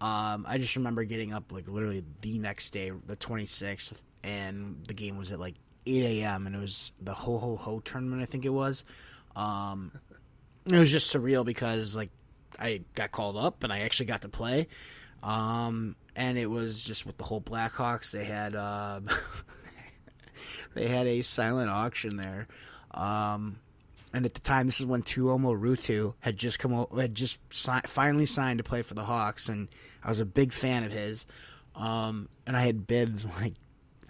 Um, I just remember getting up like literally the next day, the 26th, and the game was at like 8 a.m. and it was the ho ho ho tournament, I think it was. Um, it was just surreal because like I got called up and I actually got to play. Um, and it was just with the whole Blackhawks. They had um, they had a silent auction there. Um, and at the time, this is when Tuomo Ruutu had just come had just si- finally signed to play for the Hawks, and I was a big fan of his. Um, and I had bid like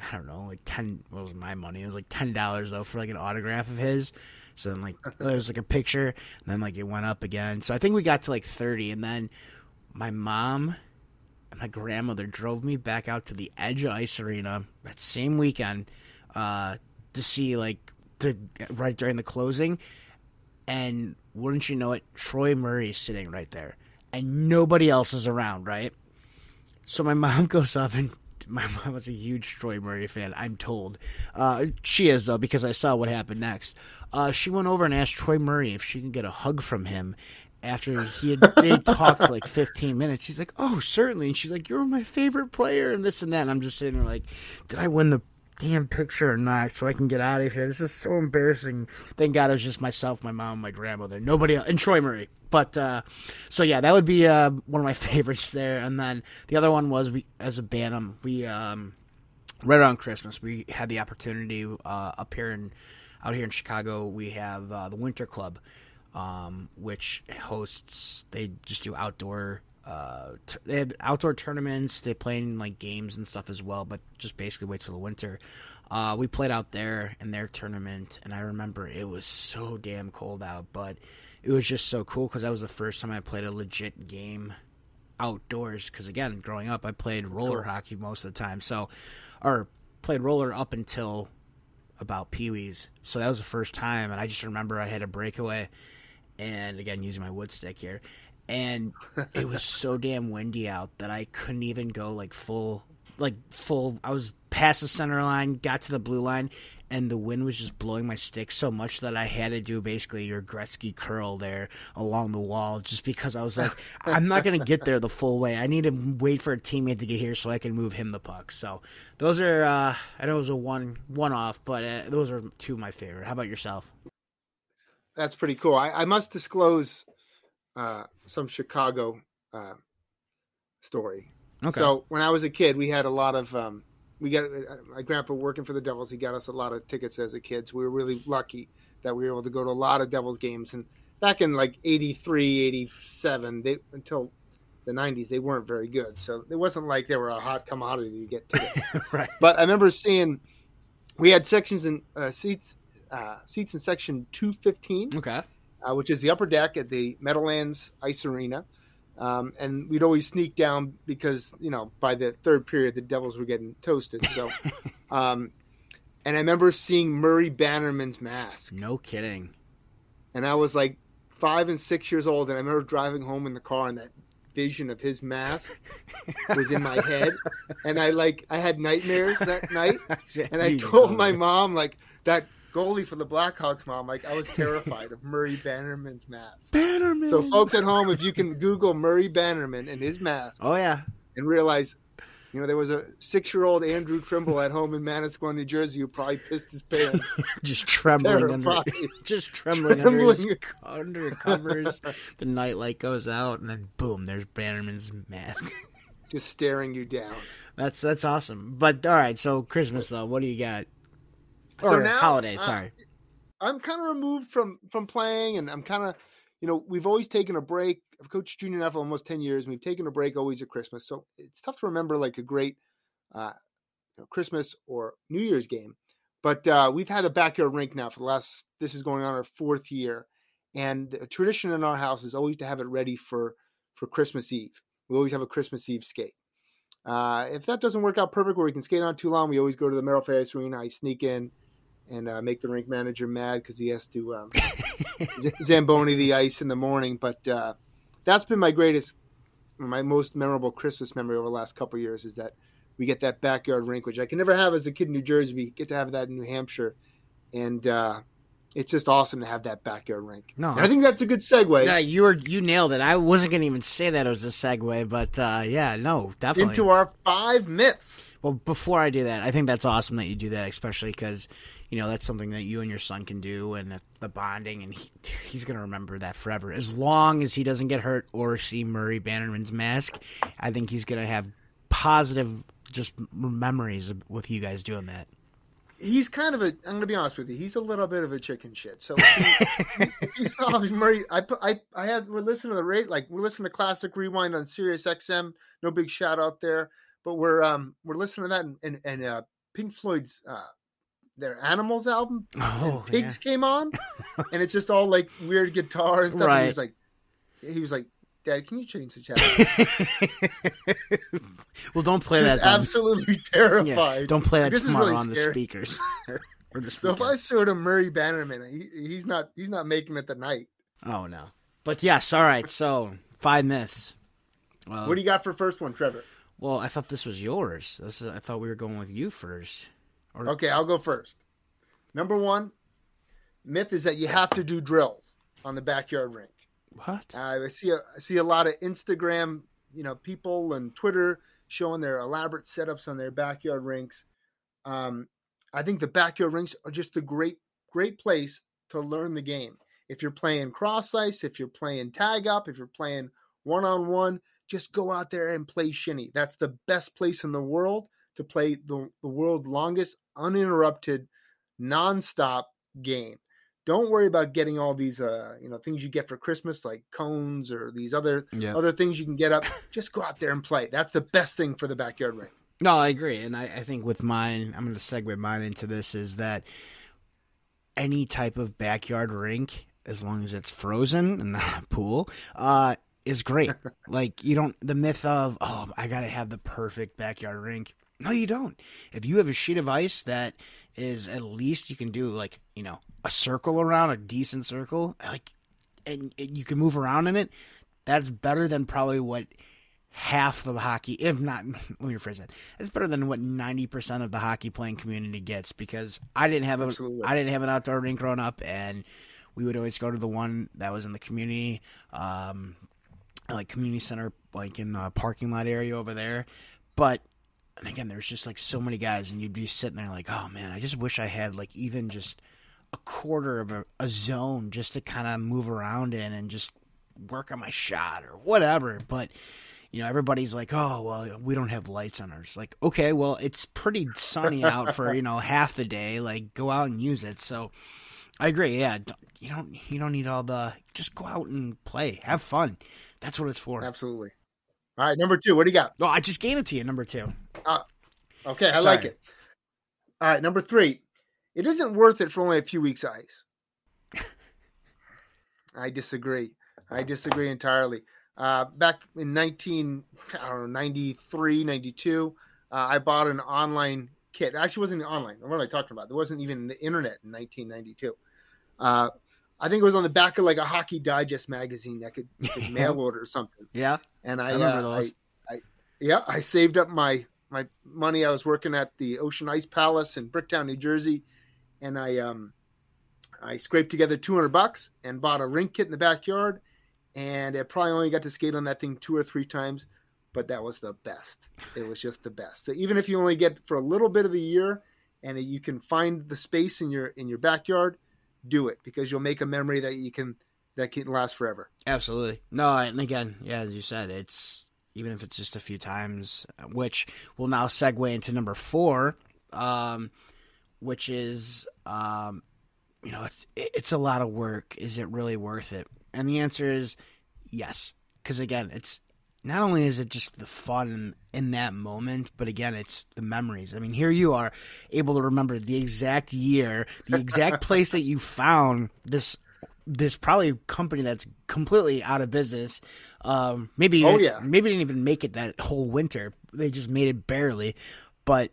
I don't know, like ten. What was my money? It was like ten dollars though for like an autograph of his. So then like there was like a picture, and then like it went up again. So I think we got to like thirty, and then my mom and my grandmother drove me back out to the Edge Ice Arena that same weekend uh, to see like to right during the closing, and wouldn't you know it, Troy Murray is sitting right there, and nobody else is around, right? So my mom goes up and my mom was a huge Troy Murray fan. I'm told uh, she is though because I saw what happened next. Uh, she went over and asked Troy Murray if she can get a hug from him after he had they talked for like 15 minutes. She's like, "Oh, certainly." And she's like, "You're my favorite player," and this and that. And I'm just sitting there like, "Did I win the damn picture or not so I can get out of here. This is so embarrassing. Thank God it was just myself, my mom, my grandmother, nobody else, and Troy Murray. But uh, so yeah, that would be uh, one of my favorites there. And then the other one was we as a Bantam, we um, right around Christmas we had the opportunity uh, up here in out here in Chicago. We have uh, the Winter Club, um, which hosts. They just do outdoor uh, t- they had outdoor tournaments. They play in like games and stuff as well, but just basically wait till the winter. Uh, we played out there in their tournament, and I remember it was so damn cold out, but it was just so cool because that was the first time I played a legit game outdoors. Because again, growing up, I played roller cool. hockey most of the time, so or played roller up until about Pee Wee's. So that was the first time, and I just remember I had a breakaway, and again using my wood stick here, and it was so damn windy out that I couldn't even go like full like full I was past the center line, got to the blue line, and the wind was just blowing my stick so much that I had to do basically your Gretzky curl there along the wall just because I was like, I'm not going to get there the full way. I need to wait for a teammate to get here so I can move him the puck. So those are, uh, I know it was a one one off, but uh, those are two of my favorite. How about yourself? That's pretty cool. I, I must disclose uh, some Chicago uh, story. Okay. So when I was a kid, we had a lot of um, we got uh, my grandpa working for the Devils. He got us a lot of tickets as a kid. So we were really lucky that we were able to go to a lot of Devils games. And back in like 83, 87, they, until the 90s, they weren't very good. So it wasn't like they were a hot commodity to get tickets. right. But I remember seeing we had sections and uh, seats uh, seats in section 215. Okay uh, which is the upper deck at the Meadowlands Ice Arena. Um, and we'd always sneak down because you know by the third period the Devils were getting toasted. So, um, and I remember seeing Murray Bannerman's mask. No kidding. And I was like five and six years old, and I remember driving home in the car, and that vision of his mask was in my head, and I like I had nightmares that night, and I told my mom like that goalie for the Blackhawks, mom. Like I was terrified of Murray Bannerman's mask. Bannerman. So, folks at home, if you can Google Murray Bannerman and his mask, oh yeah, and realize, you know, there was a six-year-old Andrew Trimble at home in Manasquan, New Jersey, who probably pissed his pants, just trembling under, just trembling, trembling. under his under covers. the nightlight goes out, and then boom, there's Bannerman's mask, just staring you down. That's that's awesome. But all right, so Christmas though, what do you got? Or so now, holiday, sorry. Uh, I'm kind of removed from from playing, and I'm kind of, you know, we've always taken a break. I've coached junior NFL almost ten years. And we've taken a break always at Christmas, so it's tough to remember like a great uh, you know, Christmas or New Year's game. But uh, we've had a backyard rink now for the last. This is going on our fourth year, and the tradition in our house is always to have it ready for for Christmas Eve. We always have a Christmas Eve skate. Uh, if that doesn't work out perfect, where we can skate on too long, we always go to the Merrill Ice Arena. I sneak in, and uh, make the rink manager mad because he has to um, zamboni the ice in the morning. But uh, that's been my greatest, my most memorable Christmas memory over the last couple years is that we get that backyard rink, which I can never have as a kid in New Jersey. We get to have that in New Hampshire, and uh, it's just awesome to have that backyard rink. No, and I think that's a good segue. Yeah, you were you nailed it. I wasn't going to even say that it was a segue, but uh, yeah, no, definitely into our five myths. Well, before I do that, I think that's awesome that you do that, especially because you know that's something that you and your son can do and the bonding and he, he's going to remember that forever. As long as he doesn't get hurt or see murray bannerman's mask i think he's going to have positive just memories with you guys doing that. He's kind of a i'm going to be honest with you he's a little bit of a chicken shit. So he, he saw murray i put i i had we're listening to the rate like we're listening to classic rewind on sirius xm no big shout out there but we're um we're listening to that and and, and uh Pink Floyd's uh, their Animals album. Oh, Pigs came on, and it's just all like weird guitar and stuff. And he was like, he was like, Dad, can you change the channel? well, don't play that. Absolutely Yeah, terrified. don't play that This tomorrow really on the speakers. or the So if I showed him Murray Bannerman, he, he's not he's not making it tonight. Oh no. But yes, all right. So five myths. Uh, What do you got for first one, Trevor? well, I thought this was yours. This is, I thought we were going with you first. Or, Okay, I'll go first. Number one myth is that you have to do drills on the backyard rink. What? Uh, I see a, I see a lot of Instagram, you know, people and Twitter showing their elaborate setups on their backyard rinks. Um, I think the backyard rinks are just a great, great place to learn the game. If you're playing cross ice, if you're playing tag up, if you're playing one on one, just go out there and play shinny. That's the best place in the world to play the, the world's longest uninterrupted, nonstop game. Don't worry about getting all these uh, you know things you get for Christmas like cones or these other Yeah. other things you can get up. Just go out there and play. That's the best thing for the backyard rink. No, I agree, and I, I think with mine, I'm going to segue mine into this is that any type of backyard rink, as long as it's frozen and not a pool, uh, is great. like you don't the myth of oh I got to have the perfect backyard rink. No, you don't. If you have a sheet of ice that is at least you can do like you know a circle around a decent circle, like, and, and you can move around in it. That's better than probably what half the hockey, if not, let me rephrase that. It's better than what ninety percent of the hockey playing community gets because I didn't have a, Absolutely. I didn't have an outdoor rink growing up, and we would always go to the one that was in the community, um, like community center, like in the parking lot area over there. But and again, there's just like so many guys, and you'd be sitting there like, oh man, I just wish I had like even just a quarter of a, a zone just to kind of move around in and just work on my shot or whatever. But you know, everybody's like, oh well, we don't have lights on ours. Like, okay, well, it's pretty sunny out for you know half the day. Like, go out and use it. So, I agree. Yeah, you don't you don't need all the just go out and play, have fun. That's what it's for. Absolutely. All right, number two. What do you got? No, I just gave it to you. Number two. Okay, I Sorry. like it. All right, number three. It isn't worth it for only a few weeks ice. I disagree. I disagree entirely. Uh, back in 19, I don't know, 93, 92, uh, I bought an online kit. Actually, it wasn't online. What am I talking about? There wasn't even the internet in 1992. Uh, I think it was on the back of like a Hockey Digest magazine that could, could mail order or something Yeah, and I, I remember uh, those. I, I, yeah, I saved up my my money. I was working at the Ocean Ice Palace in Bricktown, New Jersey, and I um I scraped together two hundred bucks and bought a rink kit in the backyard, and I probably only got to skate on that thing two or three times, but that was the best. It was just the best. So even if you only get for a little bit of the year, and you can find the space in your in your backyard, do it because you'll make a memory that you can that can last forever. absolutely. No, and again, yeah, as you said, it's even if it's just a few times, which will now segue into number four, um, which is um, you know, it's it's a lot of work. Is it really worth it? And the answer is yes, because again, it's not only is it just the fun in, in that moment, but again, it's the memories. I mean, here you are able to remember the exact year, the exact place that you found this this probably company that's completely out of business. Um, maybe Oh, yeah. maybe didn't even make it that whole winter. They just made it barely, but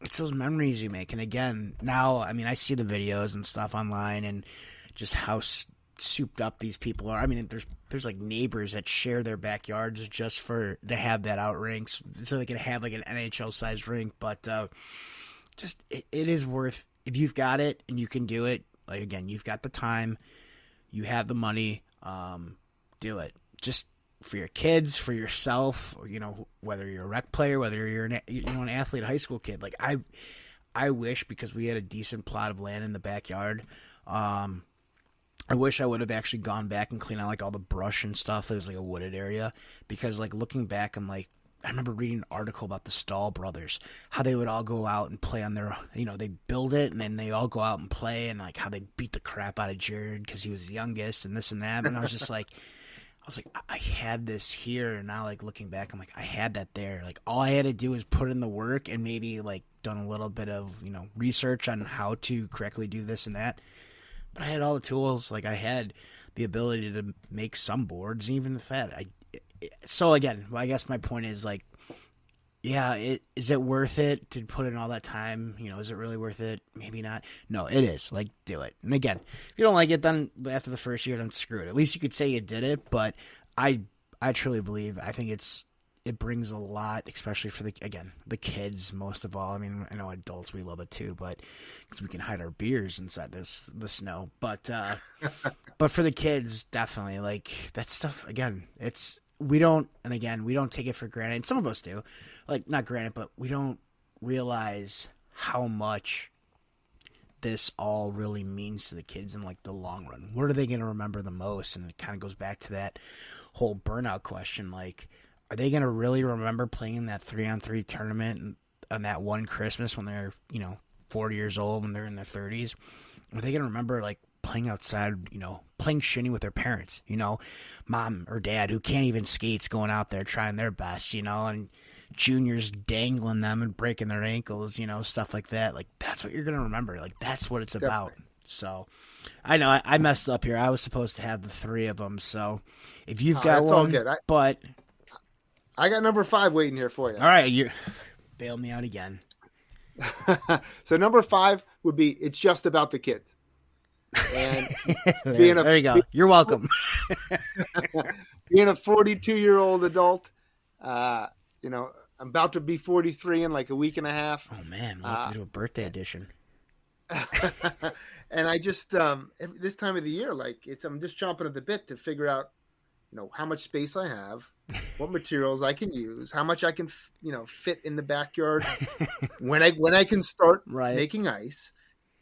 it's those memories you make. And again, now I mean, I see the videos and stuff online, and just how s- souped up these people are. I mean, there's there's like neighbors that share their backyards just for to have that out rinks, so they can have like an NHL sized rink. But uh, just it, it is worth if you've got it and you can do it. Like again, you've got the time, you have the money, um, do it. Just for your kids, for yourself, you know, whether you're a rec player, whether you're an, you know an athlete, a high school kid. Like I, I wish because we had a decent plot of land in the backyard. Um, I wish I would have actually gone back and cleaned out like all the brush and stuff. There was like a wooded area because like looking back, I'm like, I remember reading an article about the Staal brothers, how they would all go out and play on their, you know, they build it and then they all go out and play and like how they beat the crap out of Jared because he was the youngest and this and that. And I was just like, I was like, I had this here, and now like looking back, I'm like, I had that there. Like all I had to do was put in the work and maybe like done a little bit of you know research on how to correctly do this and that. But I had all the tools. Like I had the ability to make some boards, even if that. I so again, I guess my point is like yeah, it, is it worth it to put in all that time? You know, is it really worth it? Maybe not. No, it is. Like, do it. And again, if you don't like it, then after the first year, then screw it. At least you could say you did it. But I, I truly believe. I think it's it brings a lot, especially for the again the kids most of all. I mean, I know adults we love it too, but because we can hide our beers inside this the snow. But uh, but for the kids, definitely like that stuff. Again, it's we don't, and again, we don't take it for granted. Some of us do like not granted, but we don't realize how much this all really means to the kids in like the long run. What are they going to remember the most? And it kind of goes back to that whole burnout question. Like, are they going to really remember playing that three on three tournament on that one Christmas when they're you know forty years old when they're in their thirties? Are they going to remember like playing outside, you know, playing shinny with their parents, you know, mom or dad who can't even skates going out there trying their best, you know, and juniors dangling them and breaking their ankles, you know, stuff like that. Like that's what you're gonna remember. Like that's what it's about. So, I know I, I, messed up here. I was supposed to have the three of them. So, if you've oh, got one, all good. I, but I got number five waiting here for you. All right, you bail me out again. so number five would be it's just about the kids. And there, being a, there you go. You're welcome. being a 42 year old adult, uh, you know, I'm about to be 43 in like a week and a half. Oh man, we'll have to uh, do a birthday edition. and I just um, this time of the year, like it's I'm just chomping at the bit to figure out, you know, how much space I have, what materials I can use, how much I can, you know, fit in the backyard when I when I can start right. making ice,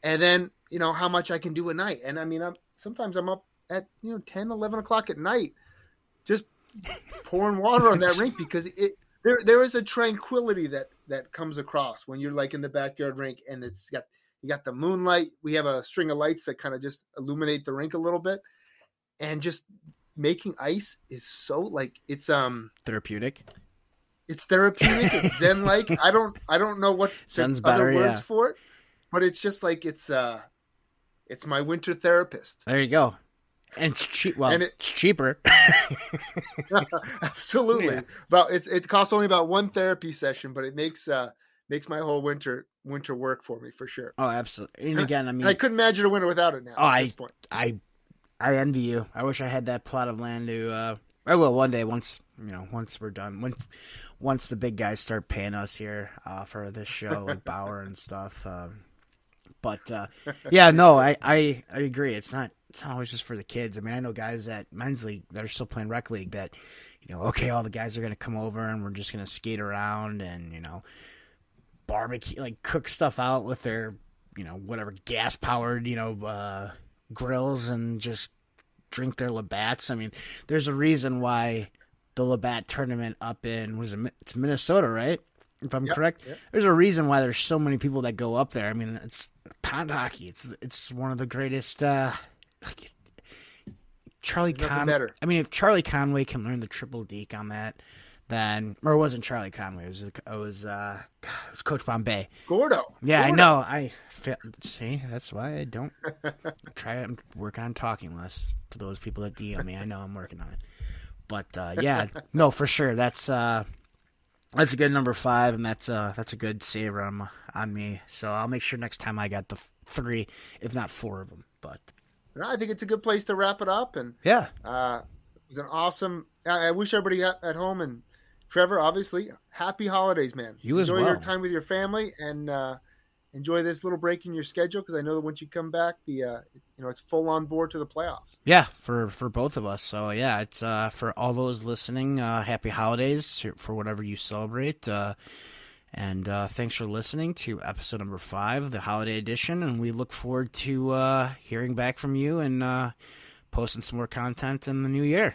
and then you know how much I can do at night. And I mean, I'm sometimes I'm up at you know 10, 11 o'clock at night, just pouring water on that rink because it there there is a tranquility that that comes across when you're like in the backyard rink and it's got you got the moonlight. We have a string of lights that kind of just illuminate the rink a little bit, and just making ice is so like it's um therapeutic. It's therapeutic. It's zen like. I don't I don't know what Zen's other better, words yeah. for it, but it's just like it's uh it's my winter therapist. There you go and it's cheap. Well, and it, it's cheaper. absolutely. Yeah. It's it costs only about one therapy session, but it makes uh makes my whole winter winter work for me for sure. Oh, absolutely. And again, I mean, I couldn't imagine a winter without it now. Oh, I, I, I envy you. I wish I had that plot of land to. uh I will one day once you know once we're done when once the big guys start paying us here uh, for this show like Bauer and stuff. Um, but uh, yeah, no, I, I I agree. It's not it's not always just for the kids. I mean, I know guys at men's league that are still playing rec league that, you know, okay, all the guys are going to come over and we're just going to skate around and, you know, barbecue, like cook stuff out with their, you know, whatever gas powered, you know, uh, grills and just drink their Labatts. I mean, there's a reason why the Labatt tournament up in, was it, it's Minnesota, right? If I'm yep, correct, yep. there's a reason why there's so many people that go up there. I mean, it's pond hockey. It's it's one of the greatest uh, like Charlie Conway. I mean, if Charlie Conway can learn the triple deke on that, then or it wasn't Charlie Conway. It was it was uh, God, it was Coach Bombay. Gordo. Yeah, Gordo. I know. I see. That's why I don't try. I'm working on talking less to those people that DM me. I know I'm working on it. But uh, yeah, no, for sure. That's uh, that's a good number five, and that's uh, that's a good save on on me. So I'll make sure next time I got the three, if not four of them. But I think it's a good place to wrap it up. And yeah, uh, it was an awesome. I, I wish everybody at, at, home and Trevor, obviously, happy holidays, man. You enjoy well. your time with your family and uh, enjoy this little break in your schedule because I know that once you come back, the uh, you know it's full on board to the playoffs. Yeah, for for both of us. So yeah, it's uh, for all those listening. Uh, happy holidays for whatever you celebrate. Uh, and uh, thanks for listening to episode number five, the holiday edition. And we look forward to uh, hearing back from you and uh, posting some more content in the new year.